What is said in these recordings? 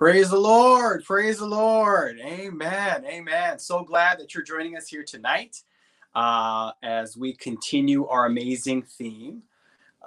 Praise the Lord. Praise the Lord. Amen. Amen. So glad that you're joining us here tonight uh, as we continue our amazing theme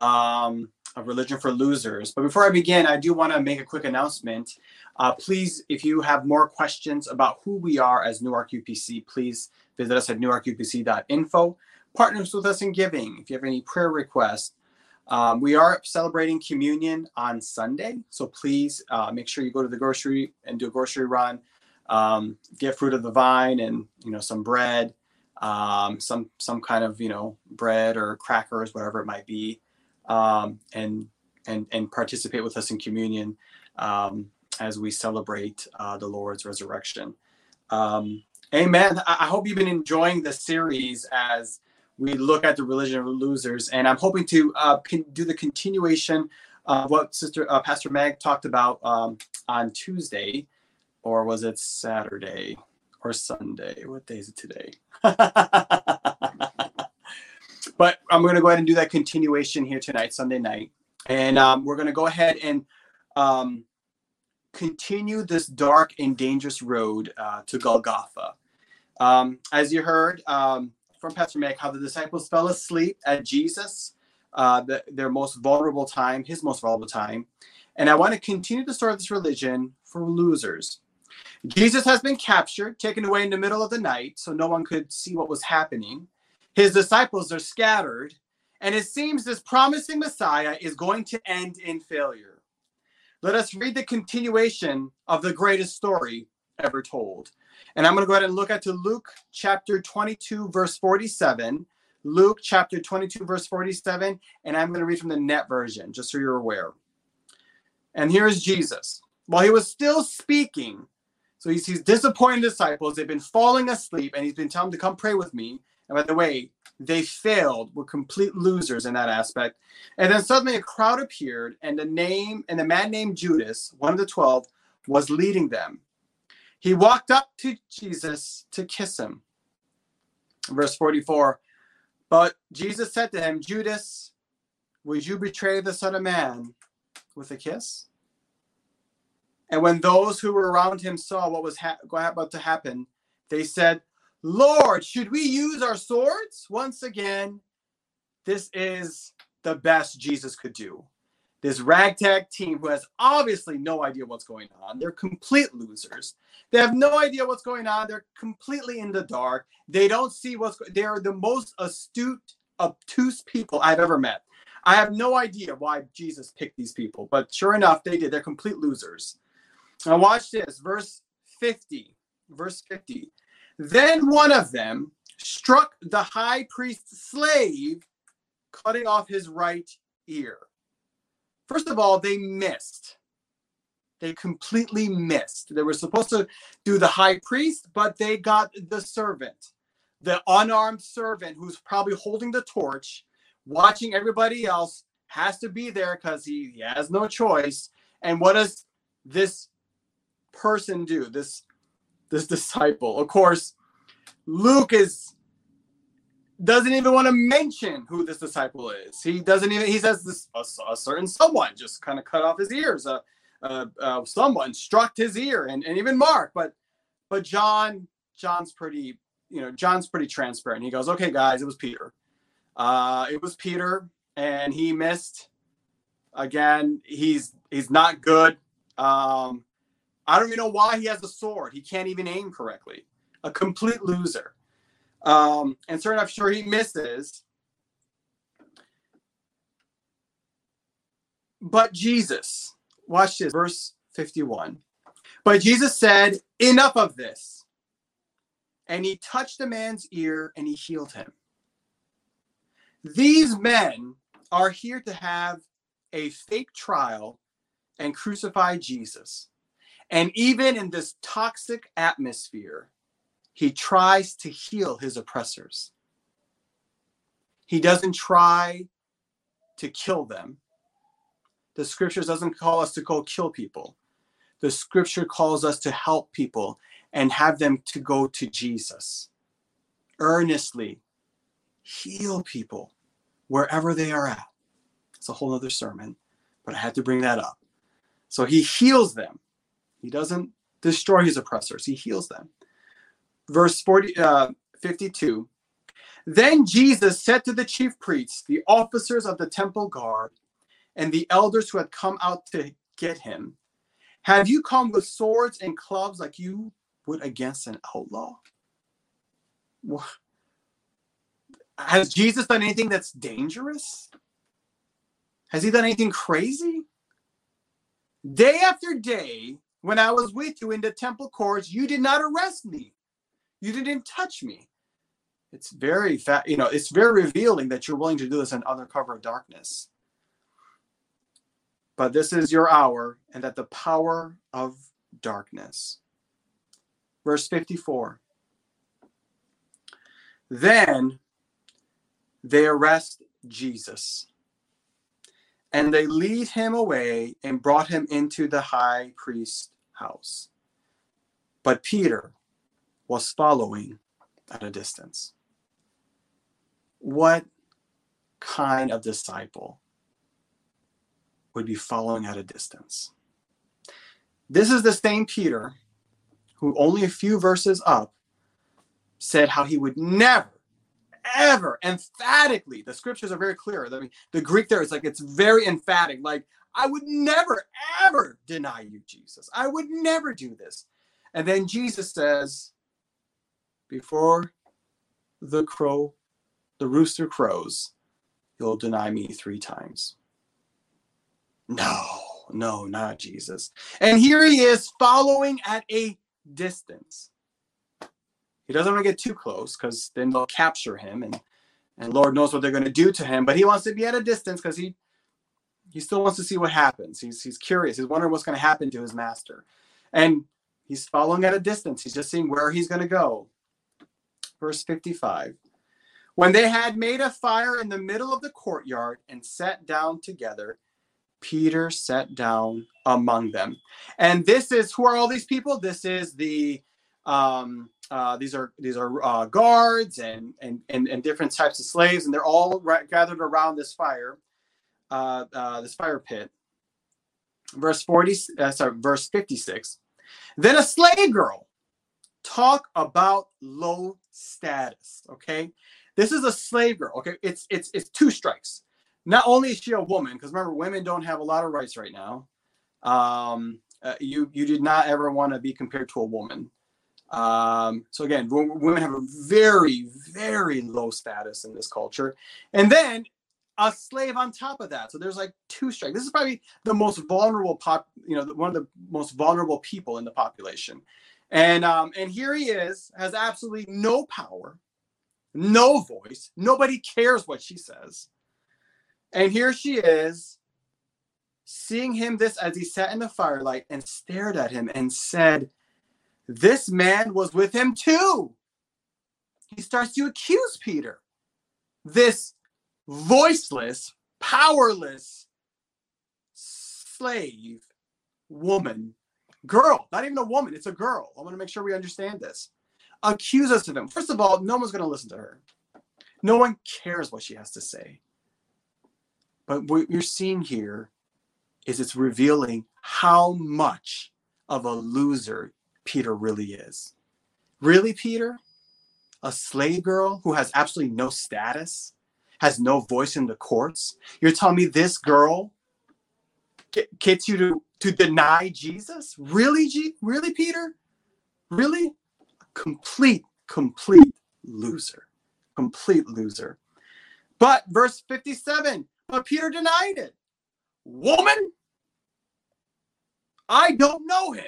um, of religion for losers. But before I begin, I do want to make a quick announcement. Uh, please, if you have more questions about who we are as Newark UPC, please visit us at newarkupc.info. Partners with us in giving. If you have any prayer requests, um, we are celebrating communion on Sunday, so please uh, make sure you go to the grocery and do a grocery run. Um, get fruit of the vine and you know some bread, um, some some kind of you know bread or crackers, whatever it might be, um, and and and participate with us in communion um, as we celebrate uh, the Lord's resurrection. Um, amen. I, I hope you've been enjoying the series as we look at the religion of losers, and I'm hoping to uh, do the continuation of what Sister uh, Pastor Meg talked about um, on Tuesday, or was it Saturday or Sunday? What day is it today? but I'm going to go ahead and do that continuation here tonight, Sunday night, and um, we're going to go ahead and um, continue this dark and dangerous road uh, to Golgotha. Um, as you heard, um, from Pastor Meg how the disciples fell asleep at Jesus, uh, the, their most vulnerable time, his most vulnerable time. And I want to continue to start this religion for losers. Jesus has been captured, taken away in the middle of the night, so no one could see what was happening. His disciples are scattered, and it seems this promising Messiah is going to end in failure. Let us read the continuation of the greatest story ever told. And I'm going to go ahead and look at to Luke chapter 22, verse 47. Luke chapter 22, verse 47. And I'm going to read from the net version, just so you're aware. And here's Jesus. While he was still speaking, so he sees disappointed disciples. They've been falling asleep, and he's been telling them to come pray with me. And by the way, they failed, were complete losers in that aspect. And then suddenly a crowd appeared, and the name and the man named Judas, one of the twelve, was leading them. He walked up to Jesus to kiss him. Verse 44 But Jesus said to him, Judas, would you betray the Son of Man with a kiss? And when those who were around him saw what was ha- about to happen, they said, Lord, should we use our swords? Once again, this is the best Jesus could do this ragtag team who has obviously no idea what's going on. They're complete losers. They have no idea what's going on. They're completely in the dark. They don't see what's they are the most astute, obtuse people I've ever met. I have no idea why Jesus picked these people, but sure enough, they did. They're complete losers. Now watch this, verse 50. Verse 50. Then one of them struck the high priest's slave, cutting off his right ear. First of all, they missed. They completely missed. They were supposed to do the high priest, but they got the servant, the unarmed servant who's probably holding the torch, watching everybody else, has to be there because he, he has no choice. And what does this person do? This this disciple. Of course, Luke is doesn't even want to mention who this disciple is. He doesn't even. He says this a, a certain someone just kind of cut off his ears. Uh, uh, uh, someone struck his ear, and, and even Mark. But but John John's pretty you know John's pretty transparent. He goes, okay, guys, it was Peter. Uh, it was Peter, and he missed. Again, he's he's not good. Um, I don't even know why he has a sword. He can't even aim correctly. A complete loser. Um, and sure enough, sure he misses. But Jesus, watch this, verse 51. But Jesus said, Enough of this. And he touched the man's ear and he healed him. These men are here to have a fake trial and crucify Jesus. And even in this toxic atmosphere, he tries to heal his oppressors. He doesn't try to kill them. The scriptures doesn't call us to go kill people. The scripture calls us to help people and have them to go to Jesus. Earnestly heal people wherever they are at. It's a whole other sermon, but I had to bring that up. So he heals them He doesn't destroy his oppressors, he heals them. Verse 40, uh, 52 Then Jesus said to the chief priests, the officers of the temple guard, and the elders who had come out to get him, Have you come with swords and clubs like you would against an outlaw? Has Jesus done anything that's dangerous? Has he done anything crazy? Day after day, when I was with you in the temple courts, you did not arrest me. You didn't touch me. It's very fat, you know, it's very revealing that you're willing to do this in under cover of darkness. But this is your hour, and that the power of darkness. Verse 54. Then they arrest Jesus and they lead him away and brought him into the high priest's house. But Peter was following at a distance. What kind of disciple would be following at a distance? This is the same Peter who, only a few verses up, said how he would never ever emphatically the scriptures are very clear I mean, the greek there is like it's very emphatic like i would never ever deny you jesus i would never do this and then jesus says before the crow the rooster crows you'll deny me three times no no not jesus and here he is following at a distance he doesn't want to get too close because then they'll capture him and and Lord knows what they're going to do to him. But he wants to be at a distance because he he still wants to see what happens. He's he's curious. He's wondering what's going to happen to his master, and he's following at a distance. He's just seeing where he's going to go. Verse fifty-five. When they had made a fire in the middle of the courtyard and sat down together, Peter sat down among them. And this is who are all these people? This is the um, uh, these are these are uh, guards and, and and and different types of slaves, and they're all ra- gathered around this fire, uh, uh this fire pit. Verse forty, uh, sorry, verse fifty-six. Then a slave girl talk about low status. Okay, this is a slave girl. Okay, it's it's it's two strikes. Not only is she a woman, because remember, women don't have a lot of rights right now. Um, uh, you you did not ever want to be compared to a woman. Um, so again, women have a very, very low status in this culture. And then a slave on top of that. So there's like two strikes. This is probably the most vulnerable pop, you know, one of the most vulnerable people in the population. And um, and here he is, has absolutely no power, no voice. Nobody cares what she says. And here she is, seeing him this as he sat in the firelight and stared at him and said, this man was with him too. He starts to accuse Peter. This voiceless, powerless slave woman, girl, not even a woman, it's a girl. I want to make sure we understand this. Accuse us of him. First of all, no one's going to listen to her. No one cares what she has to say. But what you're seeing here is it's revealing how much of a loser Peter really is. Really, Peter? A slave girl who has absolutely no status, has no voice in the courts? You're telling me this girl gets you to, to deny Jesus? Really, G- really, Peter? Really? Complete, complete loser. Complete loser. But verse 57, but Peter denied it. Woman, I don't know him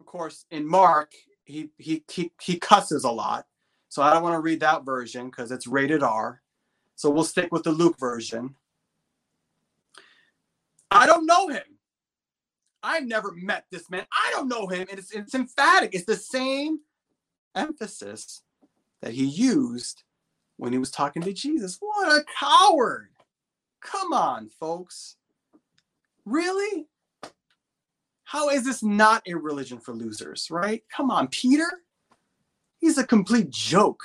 Of course, in Mark, he he he, he cusses a lot. So I don't want to read that version because it's rated R. So we'll stick with the Luke version. I don't know him. I've never met this man. I don't know him. And it's, it's emphatic. It's the same emphasis that he used when he was talking to Jesus. What a coward. Come on, folks. Really? How is this not a religion for losers, right? Come on, Peter. He's a complete joke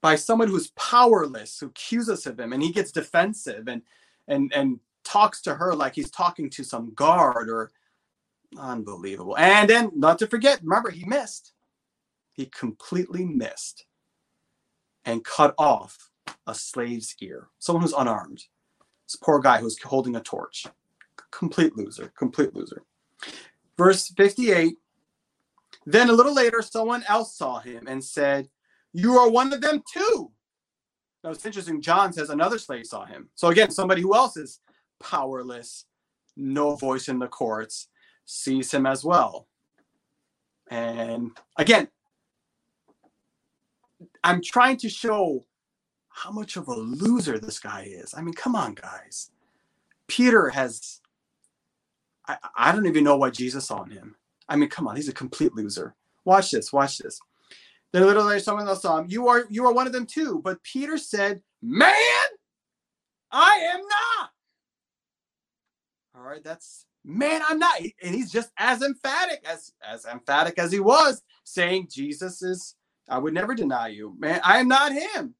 by someone who's powerless, who accuses of him, and he gets defensive and and and talks to her like he's talking to some guard or unbelievable. And then, not to forget, remember, he missed. He completely missed and cut off a slave's ear, someone who's unarmed. This poor guy who's holding a torch. Complete loser, complete loser. Verse 58 Then a little later, someone else saw him and said, You are one of them too. Now it's interesting. John says another slave saw him. So again, somebody who else is powerless, no voice in the courts, sees him as well. And again, I'm trying to show how much of a loser this guy is. I mean, come on, guys. Peter has, I, I don't even know what Jesus saw in him. I mean, come on, he's a complete loser. Watch this, watch this. Then literally someone else saw him. You are you are one of them too. But Peter said, Man, I am not. All right, that's man, I'm not. And he's just as emphatic as as emphatic as he was saying Jesus is I would never deny you. Man, I am not him.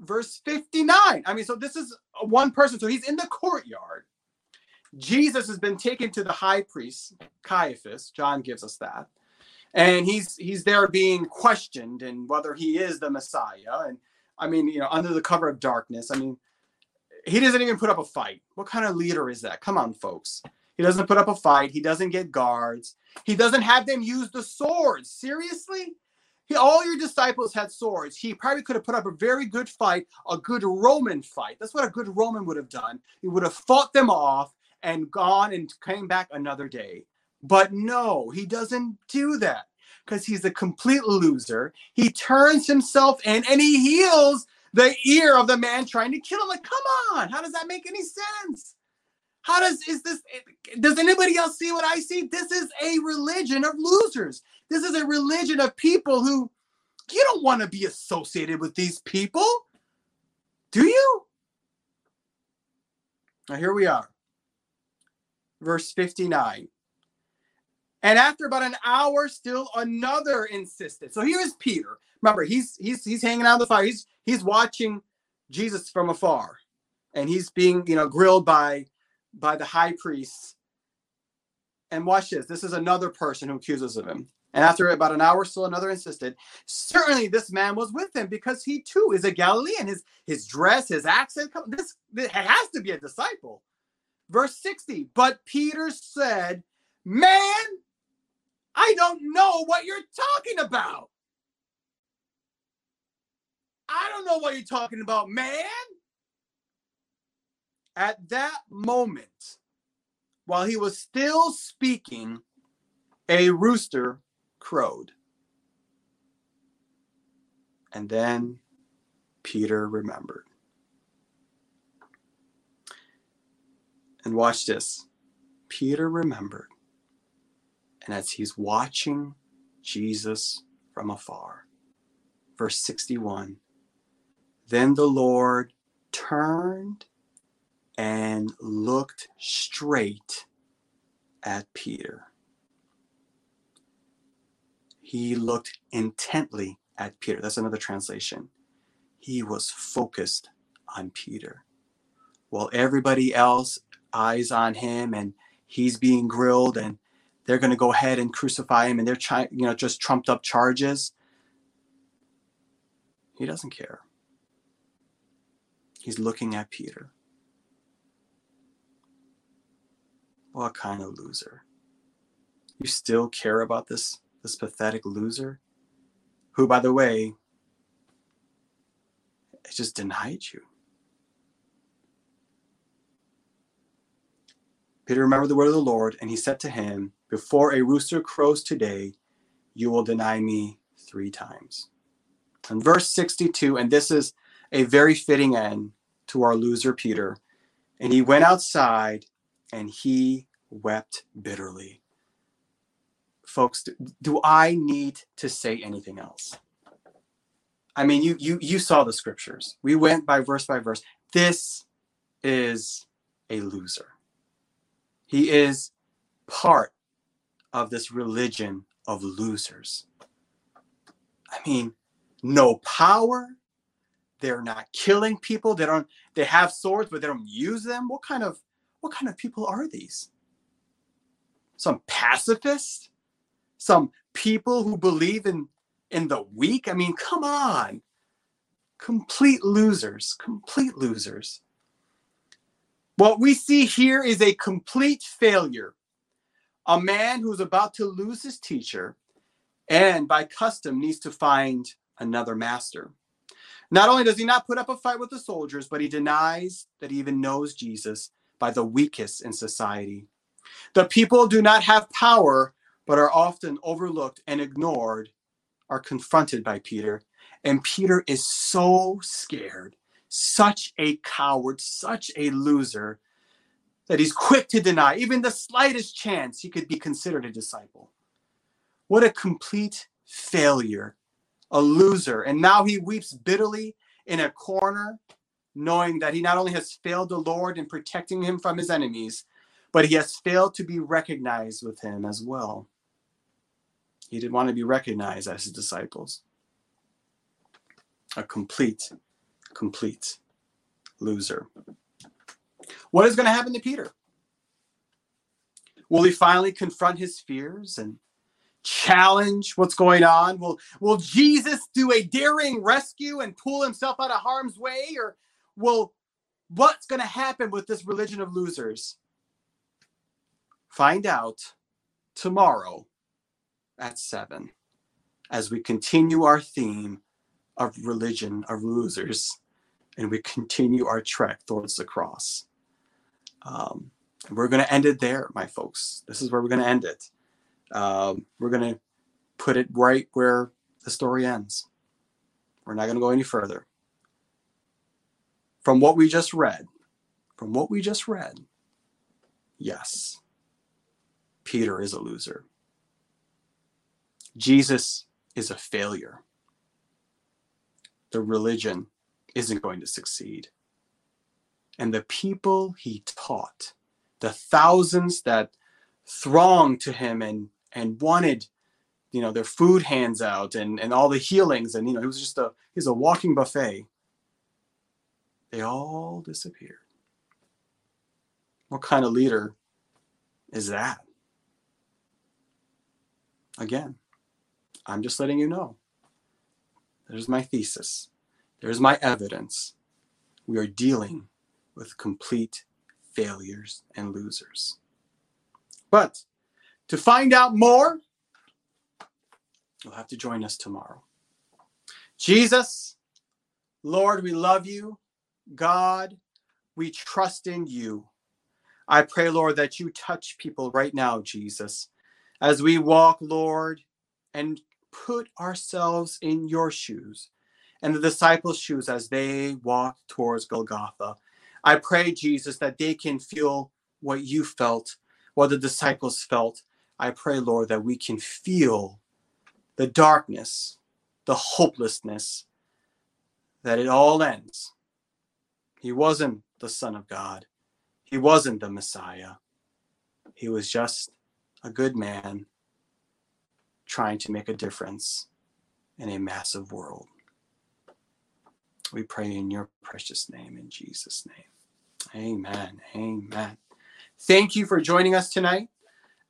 Verse 59. I mean, so this is one person. So he's in the courtyard. Jesus has been taken to the high priest, Caiaphas. John gives us that. And he's he's there being questioned and whether he is the Messiah. And I mean, you know, under the cover of darkness. I mean, he doesn't even put up a fight. What kind of leader is that? Come on, folks. He doesn't put up a fight. He doesn't get guards. He doesn't have them use the swords. Seriously? He, all your disciples had swords. He probably could have put up a very good fight, a good Roman fight. That's what a good Roman would have done. He would have fought them off and gone and came back another day. But no, he doesn't do that because he's a complete loser. He turns himself in and he heals the ear of the man trying to kill him. Like, come on, how does that make any sense? How does is this? Does anybody else see what I see? This is a religion of losers. This is a religion of people who you don't want to be associated with these people, do you? Now here we are, verse fifty-nine. And after about an hour, still another insisted. So here is Peter. Remember, he's he's he's hanging out the fire. He's he's watching Jesus from afar, and he's being you know grilled by by the high priest. And watch this. This is another person who accuses of him. And after about an hour, still another insisted. Certainly, this man was with him because he too is a Galilean. His his dress, his accent. This, this has to be a disciple. Verse sixty. But Peter said, "Man, I don't know what you're talking about. I don't know what you're talking about, man." At that moment, while he was still speaking, a rooster crowed. And then Peter remembered. And watch this. Peter remembered. And as he's watching Jesus from afar, verse 61, then the Lord turned and looked straight at Peter. He looked intently at Peter. That's another translation. He was focused on Peter. While everybody else eyes on him and he's being grilled and they're going to go ahead and crucify him and they're trying, you know, just trumped up charges. He doesn't care. He's looking at Peter. What kind of loser? You still care about this this pathetic loser who by the way just denied you. Peter remembered the word of the Lord, and he said to him, Before a rooster crows today, you will deny me three times. And verse 62, and this is a very fitting end to our loser Peter. And he went outside and he wept bitterly. Folks, do I need to say anything else? I mean, you you you saw the scriptures. We went by verse by verse. This is a loser. He is part of this religion of losers. I mean, no power, they're not killing people. They don't. They have swords, but they don't use them. What kind of what kind of people are these? Some pacifists? Some people who believe in in the weak? I mean, come on. Complete losers. Complete losers. What we see here is a complete failure. A man who's about to lose his teacher and by custom needs to find another master. Not only does he not put up a fight with the soldiers, but he denies that he even knows Jesus by the weakest in society. The people do not have power, but are often overlooked and ignored, are confronted by Peter. And Peter is so scared, such a coward, such a loser, that he's quick to deny even the slightest chance he could be considered a disciple. What a complete failure, a loser. And now he weeps bitterly in a corner, knowing that he not only has failed the Lord in protecting him from his enemies, but he has failed to be recognized with him as well. He didn't want to be recognized as his disciples. A complete, complete loser. What is going to happen to Peter? Will he finally confront his fears and challenge what's going on? Will will Jesus do a daring rescue and pull himself out of harm's way or will what's going to happen with this religion of losers? Find out tomorrow at 7 as we continue our theme of religion of losers and we continue our trek towards the cross. Um, we're going to end it there, my folks. This is where we're going to end it. Um, we're going to put it right where the story ends. We're not going to go any further. From what we just read, from what we just read, yes, Peter is a loser. Jesus is a failure. The religion isn't going to succeed. And the people he taught, the thousands that thronged to him and and wanted you know their food hands out and and all the healings and you know he was just a he's a walking buffet. They all disappeared. What kind of leader is that? Again i'm just letting you know. There's my thesis. There's my evidence. We are dealing with complete failures and losers but to find out more, you'll have to join us tomorrow. Jesus, Lord, we love you. God, we trust in you. I pray, Lord, that you touch people right now, Jesus, as we walk, Lord, and put ourselves in your shoes and the disciples' shoes as they walk towards Golgotha. I pray, Jesus, that they can feel what you felt, what the disciples felt, I pray, Lord, that we can feel the darkness, the hopelessness, that it all ends. He wasn't the Son of God, he wasn't the Messiah. He was just a good man trying to make a difference in a massive world. We pray in your precious name, in Jesus' name. Amen. Amen. Thank you for joining us tonight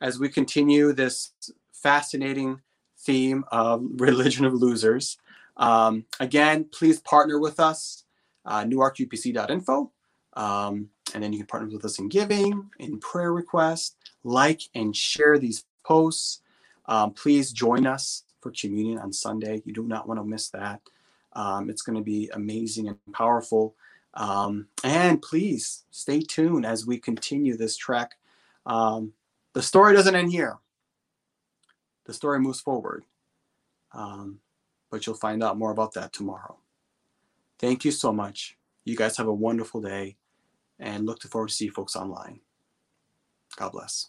as we continue this fascinating theme of religion of losers. Um, again, please partner with us, uh, newarkupc.info. Um, and then you can partner with us in giving, in prayer requests, like and share these posts. Um, please join us for communion on Sunday. You do not want to miss that. Um, it's going to be amazing and powerful. Um, and please stay tuned as we continue this trek. Um, the story doesn't end here. The story moves forward. Um, but you'll find out more about that tomorrow. Thank you so much. You guys have a wonderful day and look forward to see folks online. God bless.